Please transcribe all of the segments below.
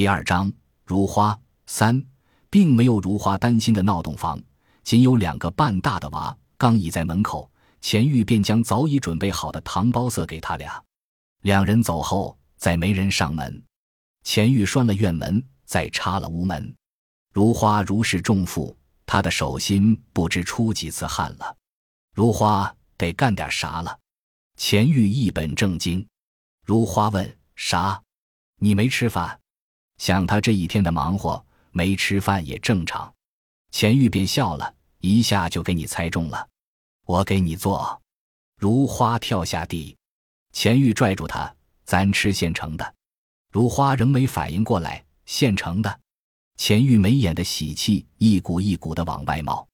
第二章，如花三，并没有如花担心的闹洞房，仅有两个半大的娃。刚倚在门口，钱玉便将早已准备好的糖包塞给他俩。两人走后，再没人上门。钱玉拴了院门，再插了屋门。如花如释重负，他的手心不知出几次汗了。如花得干点啥了？钱玉一本正经。如花问：“啥？你没吃饭？想他这一天的忙活，没吃饭也正常。”钱玉便笑了一下，就给你猜中了。我给你做。如花跳下地，钱玉拽住他：“咱吃现成的。”如花仍没反应过来，现成的。钱玉眉眼的喜气一股一股的往外冒，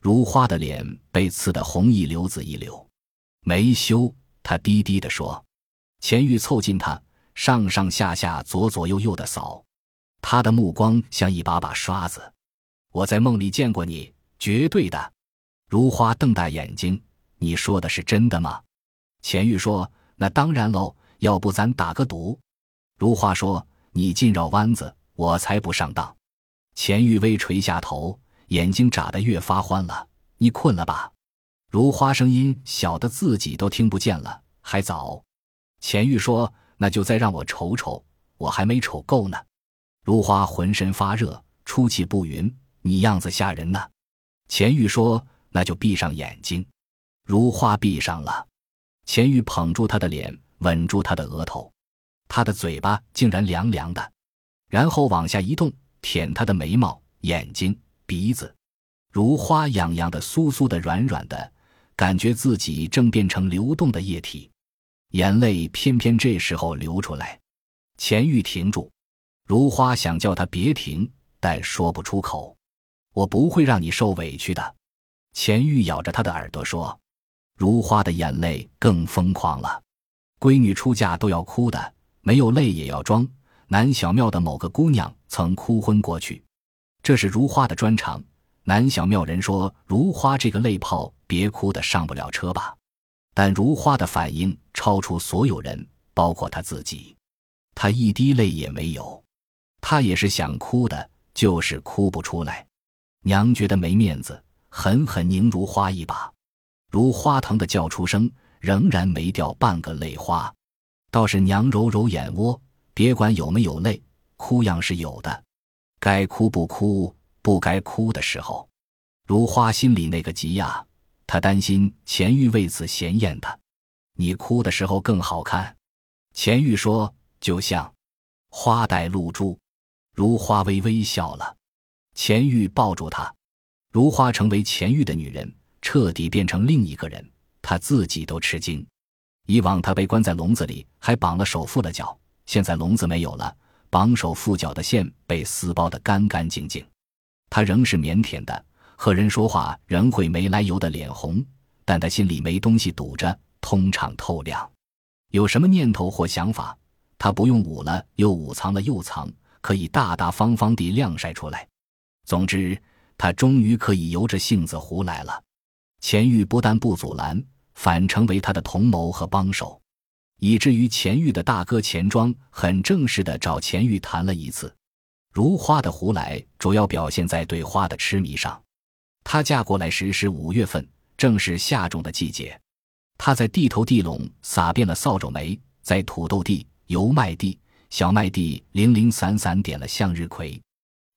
如花的脸被刺得红一流紫一流。没羞，他低低的说。钱玉凑近他，上上下下、左左右右的扫，他的目光像一把把刷子。我在梦里见过你，绝对的。如花瞪大眼睛：“你说的是真的吗？”钱玉说：“那当然喽，要不咱打个赌。”如花说：“你尽绕弯子，我才不上当。”钱玉微垂下头，眼睛眨得越发欢了。“你困了吧？”如花声音小的自己都听不见了。还早。钱玉说：“那就再让我瞅瞅，我还没瞅够呢。”如花浑身发热，出气不匀：“你样子吓人呢。”钱玉说：“那就闭上眼睛。”如花闭上了。钱玉捧住她的脸，吻住她的额头。他的嘴巴竟然凉凉的，然后往下一动，舔她的眉毛、眼睛、鼻子，如花痒痒的、酥酥的、软软的，感觉自己正变成流动的液体，眼泪偏偏这时候流出来。钱玉停住，如花想叫他别停，但说不出口。我不会让你受委屈的，钱玉咬着他的耳朵说。如花的眼泪更疯狂了，闺女出嫁都要哭的。没有泪也要装。南小庙的某个姑娘曾哭昏过去，这是如花的专长。南小庙人说：“如花这个泪泡，别哭的上不了车吧。”但如花的反应超出所有人，包括她自己。她一滴泪也没有，她也是想哭的，就是哭不出来。娘觉得没面子，狠狠拧如花一把，如花疼的叫出声，仍然没掉半个泪花。倒是娘揉揉眼窝，别管有没有泪，哭样是有的，该哭不哭，不该哭的时候，如花心里那个急呀，她担心钱玉为此嫌厌她。你哭的时候更好看，钱玉说，就像花带露珠。如花微微笑了，钱玉抱住她，如花成为钱玉的女人，彻底变成另一个人，她自己都吃惊。以往他被关在笼子里，还绑了手缚了脚。现在笼子没有了，绑手缚脚的线被撕包得干干净净。他仍是腼腆的，和人说话仍会没来由的脸红，但他心里没东西堵着，通畅透亮。有什么念头或想法，他不用捂了又捂，藏了又藏，可以大大方方地晾晒出来。总之，他终于可以由着性子胡来了。钱玉不但不阻拦。反成为他的同谋和帮手，以至于钱玉的大哥钱庄很正式的找钱玉谈了一次。如花的胡来主要表现在对花的痴迷上。她嫁过来时是五月份，正是夏种的季节。她在地头地垄撒遍了扫帚梅，在土豆地、油麦地、小麦地零零散散点了向日葵。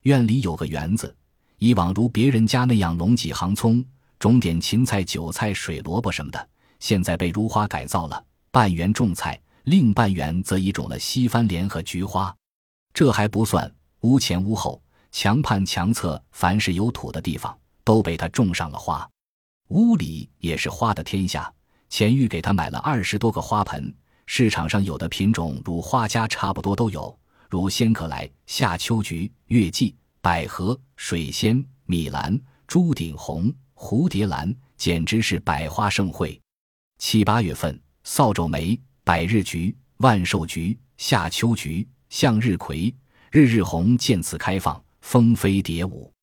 院里有个园子，以往如别人家那样种几行葱。种点芹菜、韭菜、水萝卜什么的，现在被如花改造了，半园种菜，另半园则已种了西番莲和菊花。这还不算，屋前屋后、墙畔墙侧，凡是有土的地方，都被他种上了花。屋里也是花的天下。钱玉给他买了二十多个花盆，市场上有的品种，如花家差不多都有，如仙客来、夏秋菊、月季、百合、水仙、米兰、朱顶红。蝴蝶兰简直是百花盛会。七八月份，扫帚梅、百日菊、万寿菊、夏秋菊、向日葵、日日红渐次开放，蜂飞蝶舞。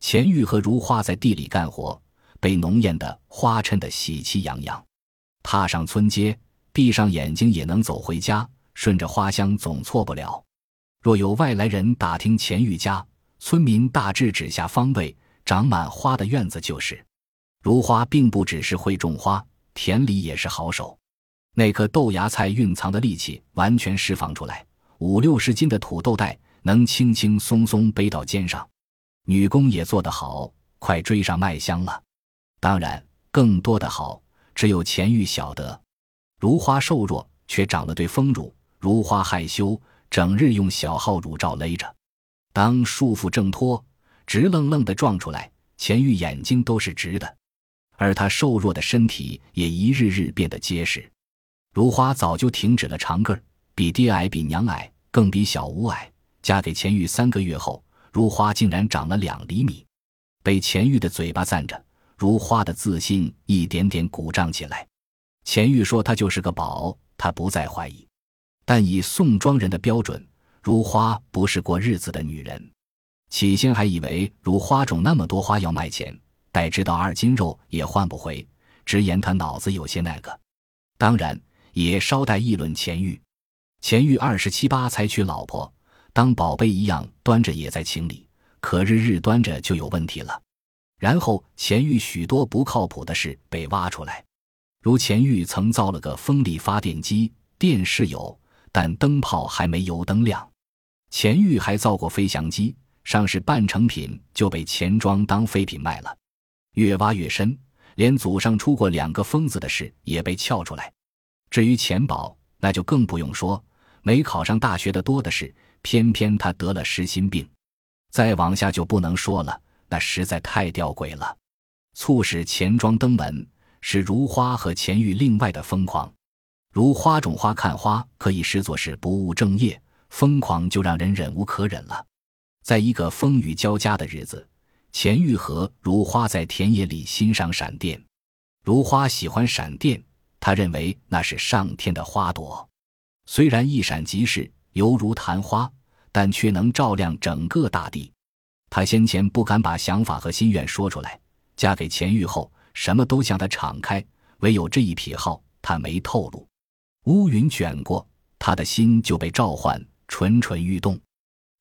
钱玉和如花在地里干活，被浓艳的花衬得喜气洋洋。踏上村街，闭上眼睛也能走回家，顺着花香总错不了。若有外来人打听钱玉家，村民大致指下方位，长满花的院子就是。如花并不只是会种花，田里也是好手。那颗豆芽菜蕴藏的力气完全释放出来，五六十斤的土豆袋能轻轻松松背到肩上。女工也做得好，快追上麦香了。当然，更多的好只有钱玉晓得。如花瘦弱，却长了对丰乳。如花害羞，整日用小号乳罩勒着。当束缚挣脱，直愣愣地撞出来，钱玉眼睛都是直的。而她瘦弱的身体也一日日变得结实。如花早就停止了长个儿，比爹矮，比娘矮，更比小吴矮。嫁给钱玉三个月后，如花竟然长了两厘米。被钱玉的嘴巴赞着，如花的自信一点点鼓胀起来。钱玉说：“她就是个宝，他不再怀疑。”但以宋庄人的标准，如花不是过日子的女人。起先还以为如花种那么多花要卖钱。待知道二斤肉也换不回，直言他脑子有些那个。当然也捎带议论钱玉。钱玉二十七八才娶老婆，当宝贝一样端着也在情理，可日日端着就有问题了。然后钱玉许多不靠谱的事被挖出来，如钱玉曾造了个风力发电机，电是有，但灯泡还没油灯亮。钱玉还造过飞翔机，上市半成品就被钱庄当废品卖了。越挖越深，连祖上出过两个疯子的事也被撬出来。至于钱宝，那就更不用说，没考上大学的多的是，偏偏他得了失心病。再往下就不能说了，那实在太吊诡了。促使钱庄登门是如花和钱玉另外的疯狂。如花种花看花可以视作是不务正业，疯狂就让人忍无可忍了。在一个风雨交加的日子。钱玉和如花在田野里欣赏闪电，如花喜欢闪电，他认为那是上天的花朵，虽然一闪即逝，犹如昙花，但却能照亮整个大地。他先前不敢把想法和心愿说出来，嫁给钱玉后，什么都向他敞开，唯有这一癖好，他没透露。乌云卷过，他的心就被召唤，蠢蠢欲动，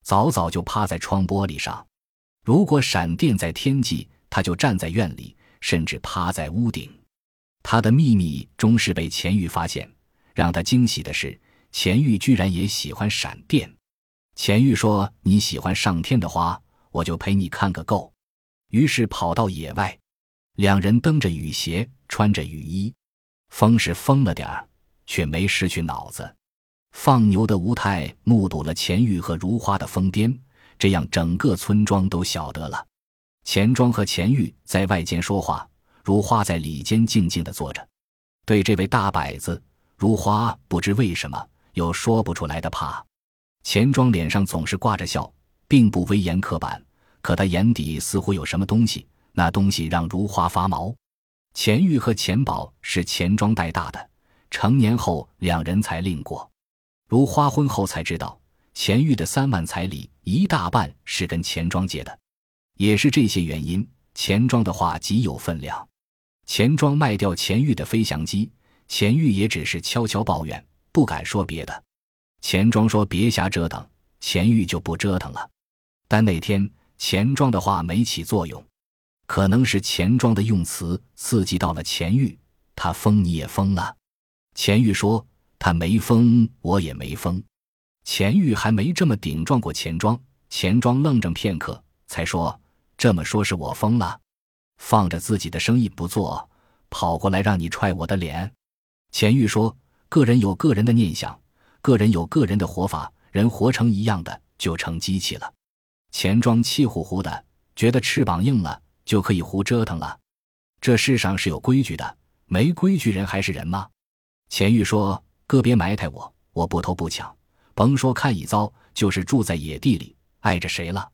早早就趴在窗玻璃上。如果闪电在天际，他就站在院里，甚至趴在屋顶。他的秘密终是被钱玉发现。让他惊喜的是，钱玉居然也喜欢闪电。钱玉说：“你喜欢上天的花，我就陪你看个够。”于是跑到野外，两人蹬着雨鞋，穿着雨衣。风是疯了点儿，却没失去脑子。放牛的吴太目睹了钱玉和如花的疯癫。这样，整个村庄都晓得了。钱庄和钱玉在外间说话，如花在里间静静地坐着。对这位大摆子，如花不知为什么有说不出来的怕。钱庄脸上总是挂着笑，并不威严刻板，可他眼底似乎有什么东西，那东西让如花发毛。钱玉和钱宝是钱庄带大的，成年后两人才另过。如花婚后才知道。钱玉的三万彩礼一大半是跟钱庄借的，也是这些原因，钱庄的话极有分量。钱庄卖掉钱玉的飞翔机，钱玉也只是悄悄抱怨，不敢说别的。钱庄说别瞎折腾，钱玉就不折腾了。但那天钱庄的话没起作用，可能是钱庄的用词刺激到了钱玉，他疯你也疯了。钱玉说他没疯，我也没疯。钱玉还没这么顶撞过钱庄，钱庄愣怔片刻，才说：“这么说是我疯了，放着自己的生意不做，跑过来让你踹我的脸。”钱玉说：“个人有个人的念想，个人有个人的活法，人活成一样的就成机器了。”钱庄气呼呼的，觉得翅膀硬了就可以胡折腾了。这世上是有规矩的，没规矩人还是人吗？钱玉说：“哥别埋汰我，我不偷不抢。”甭说看一遭，就是住在野地里，碍着谁了？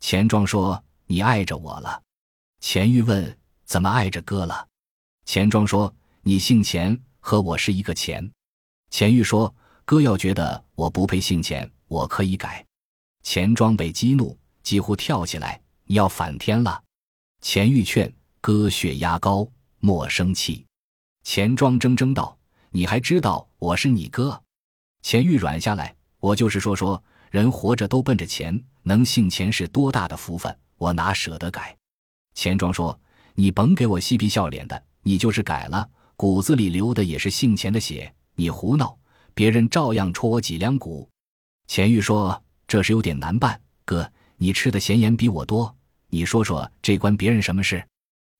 钱庄说：“你碍着我了。”钱玉问：“怎么碍着哥了？”钱庄说：“你姓钱，和我是一个钱。”钱玉说：“哥要觉得我不配姓钱，我可以改。”钱庄被激怒，几乎跳起来：“你要反天了！”钱玉劝哥血压高，莫生气。钱庄怔怔道：“你还知道我是你哥？”钱玉软下来。我就是说说，人活着都奔着钱，能姓钱是多大的福分，我哪舍得改？钱庄说：“你甭给我嬉皮笑脸的，你就是改了，骨子里流的也是姓钱的血。你胡闹，别人照样戳我脊梁骨。”钱玉说：“这事有点难办，哥，你吃的咸盐比我多，你说说这关别人什么事？”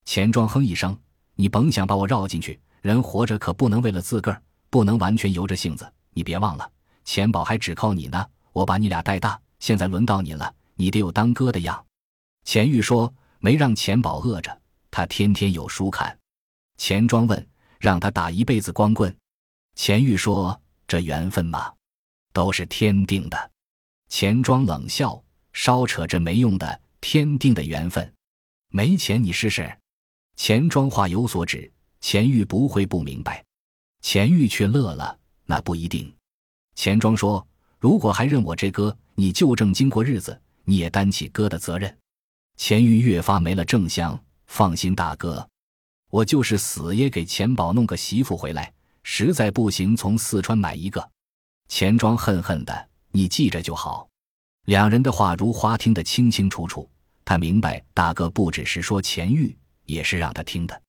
钱庄哼一声：“你甭想把我绕进去，人活着可不能为了自个儿，不能完全由着性子。你别忘了，钱宝还只靠你呢。”我把你俩带大，现在轮到你了，你得有当哥的样。钱玉说：“没让钱宝饿着，他天天有书看。”钱庄问：“让他打一辈子光棍？”钱玉说：“这缘分嘛，都是天定的。”钱庄冷笑：“少扯这没用的，天定的缘分，没钱你试试。”钱庄话有所指，钱玉不会不明白。钱玉却乐了：“那不一定。”钱庄说。如果还认我这哥，你就正经过日子，你也担起哥的责任。钱玉越发没了正香。放心，大哥，我就是死也给钱宝弄个媳妇回来。实在不行，从四川买一个。钱庄恨恨的，你记着就好。两人的话，如花听得清清楚楚。他明白，大哥不只是说钱玉，也是让他听的。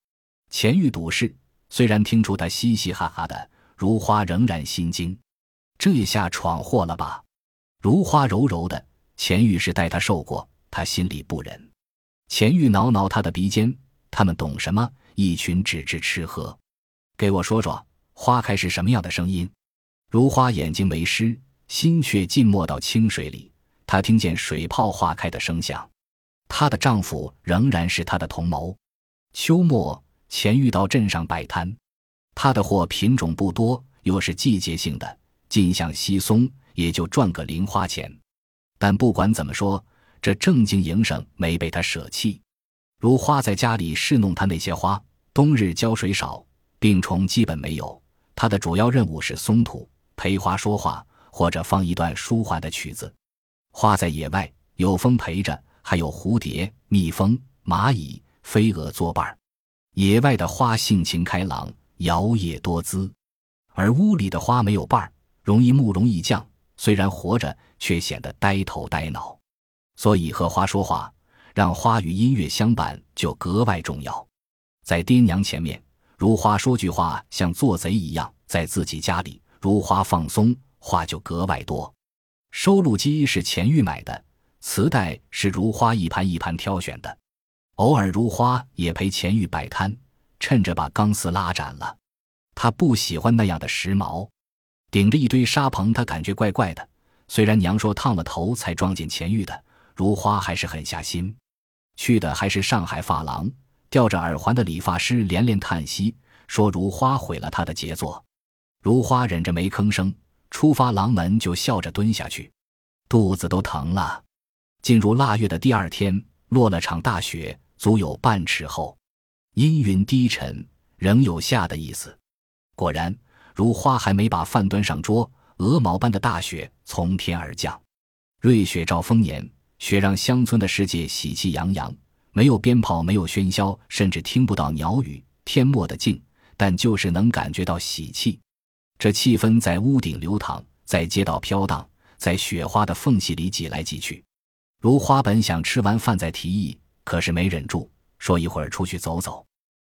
钱玉赌事，虽然听出他嘻嘻哈哈的，如花仍然心惊。这下闯祸了吧？如花柔柔的，钱玉是待他受过，他心里不忍。钱玉挠挠他的鼻尖，他们懂什么？一群只知吃喝。给我说说，花开是什么样的声音？如花眼睛为湿，心却浸没到清水里。她听见水泡化开的声响。她的丈夫仍然是她的同谋。秋末，钱玉到镇上摆摊，他的货品种不多，又是季节性的。进项稀松，也就赚个零花钱。但不管怎么说，这正经营生没被他舍弃。如花在家里侍弄他那些花，冬日浇水少，病虫基本没有。他的主要任务是松土，陪花说话，或者放一段舒缓的曲子。花在野外有风陪着，还有蝴蝶、蜜蜂、蚂蚁、飞蛾作伴儿。野外的花性情开朗，摇曳多姿，而屋里的花没有伴儿。容易木容易降，虽然活着，却显得呆头呆脑，所以和花说话，让花与音乐相伴就格外重要。在爹娘前面，如花说句话像做贼一样；在自己家里，如花放松，话就格外多。收录机是钱玉买的，磁带是如花一盘一盘挑选的。偶尔如花也陪钱玉摆摊，趁着把钢丝拉展了。他不喜欢那样的时髦。顶着一堆纱棚，他感觉怪怪的。虽然娘说烫了头才撞见钱玉的，如花还是狠下心。去的还是上海发廊，吊着耳环的理发师连连叹息，说如花毁了他的杰作。如花忍着没吭声，出发廊门就笑着蹲下去，肚子都疼了。进入腊月的第二天，落了场大雪，足有半尺厚，阴云低沉，仍有下的意思。果然。如花还没把饭端上桌，鹅毛般的大雪从天而降。瑞雪兆丰年，雪让乡村的世界喜气洋洋，没有鞭炮，没有喧嚣，甚至听不到鸟语，天默的静，但就是能感觉到喜气。这气氛在屋顶流淌，在街道飘荡，在雪花的缝隙里挤来挤去。如花本想吃完饭再提议，可是没忍住，说一会儿出去走走。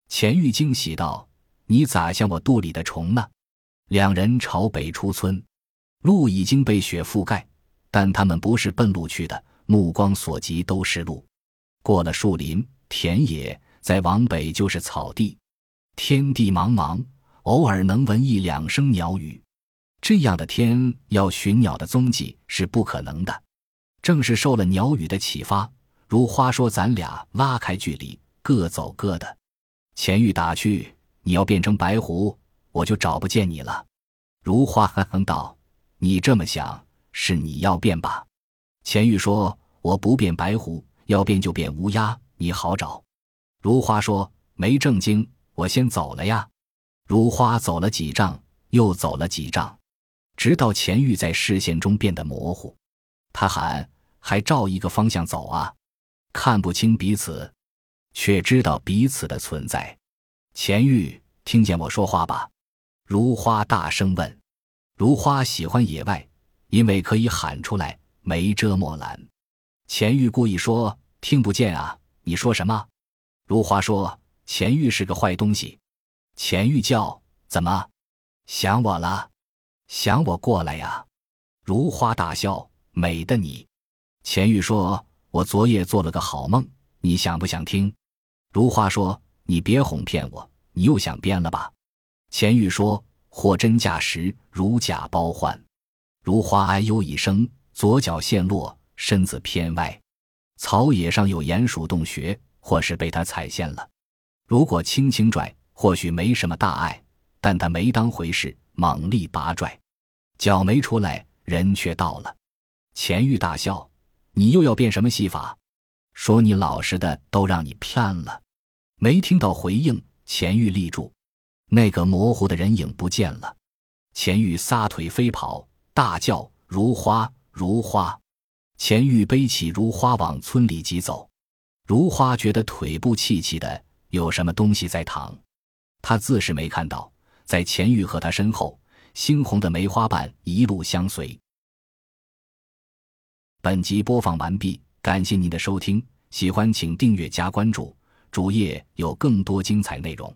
钱玉惊喜道：“你咋像我肚里的虫呢？”两人朝北出村，路已经被雪覆盖，但他们不是奔路去的，目光所及都是路。过了树林、田野，再往北就是草地。天地茫茫，偶尔能闻一两声鸟语。这样的天，要寻鸟的踪迹是不可能的。正是受了鸟语的启发，如花说：“咱俩拉开距离，各走各的。”钱玉打趣：“你要变成白狐。”我就找不见你了，如花哼哼道：“你这么想，是你要变吧？”钱玉说：“我不变白狐，要变就变乌鸦，你好找。”如花说：“没正经，我先走了呀。”如花走了几丈，又走了几丈，直到钱玉在视线中变得模糊。他喊：“还照一个方向走啊！”看不清彼此，却知道彼此的存在。钱玉听见我说话吧？如花大声问：“如花喜欢野外，因为可以喊出来，没遮墨拦。钱玉故意说：“听不见啊，你说什么？”如花说：“钱玉是个坏东西。”钱玉叫：“怎么，想我了？想我过来呀？”如花大笑：“美的你！”钱玉说：“我昨夜做了个好梦，你想不想听？”如花说：“你别哄骗我，你又想编了吧？”钱玉说：“货真价实，如假包换。”如花哎呦一声，左脚陷落，身子偏歪。草野上有鼹鼠洞穴，或是被他踩陷了。如果轻轻拽，或许没什么大碍，但他没当回事，猛力拔拽，脚没出来，人却到了。钱玉大笑：“你又要变什么戏法？说你老实的，都让你骗了。”没听到回应，钱玉立住，那个模糊的人影不见了。钱玉撒腿飞跑。大叫：“如花，如花！”钱玉背起如花往村里急走。如花觉得腿部气气的，有什么东西在躺。他自是没看到，在钱玉和他身后，猩红的梅花瓣一路相随。本集播放完毕，感谢您的收听，喜欢请订阅加关注，主页有更多精彩内容。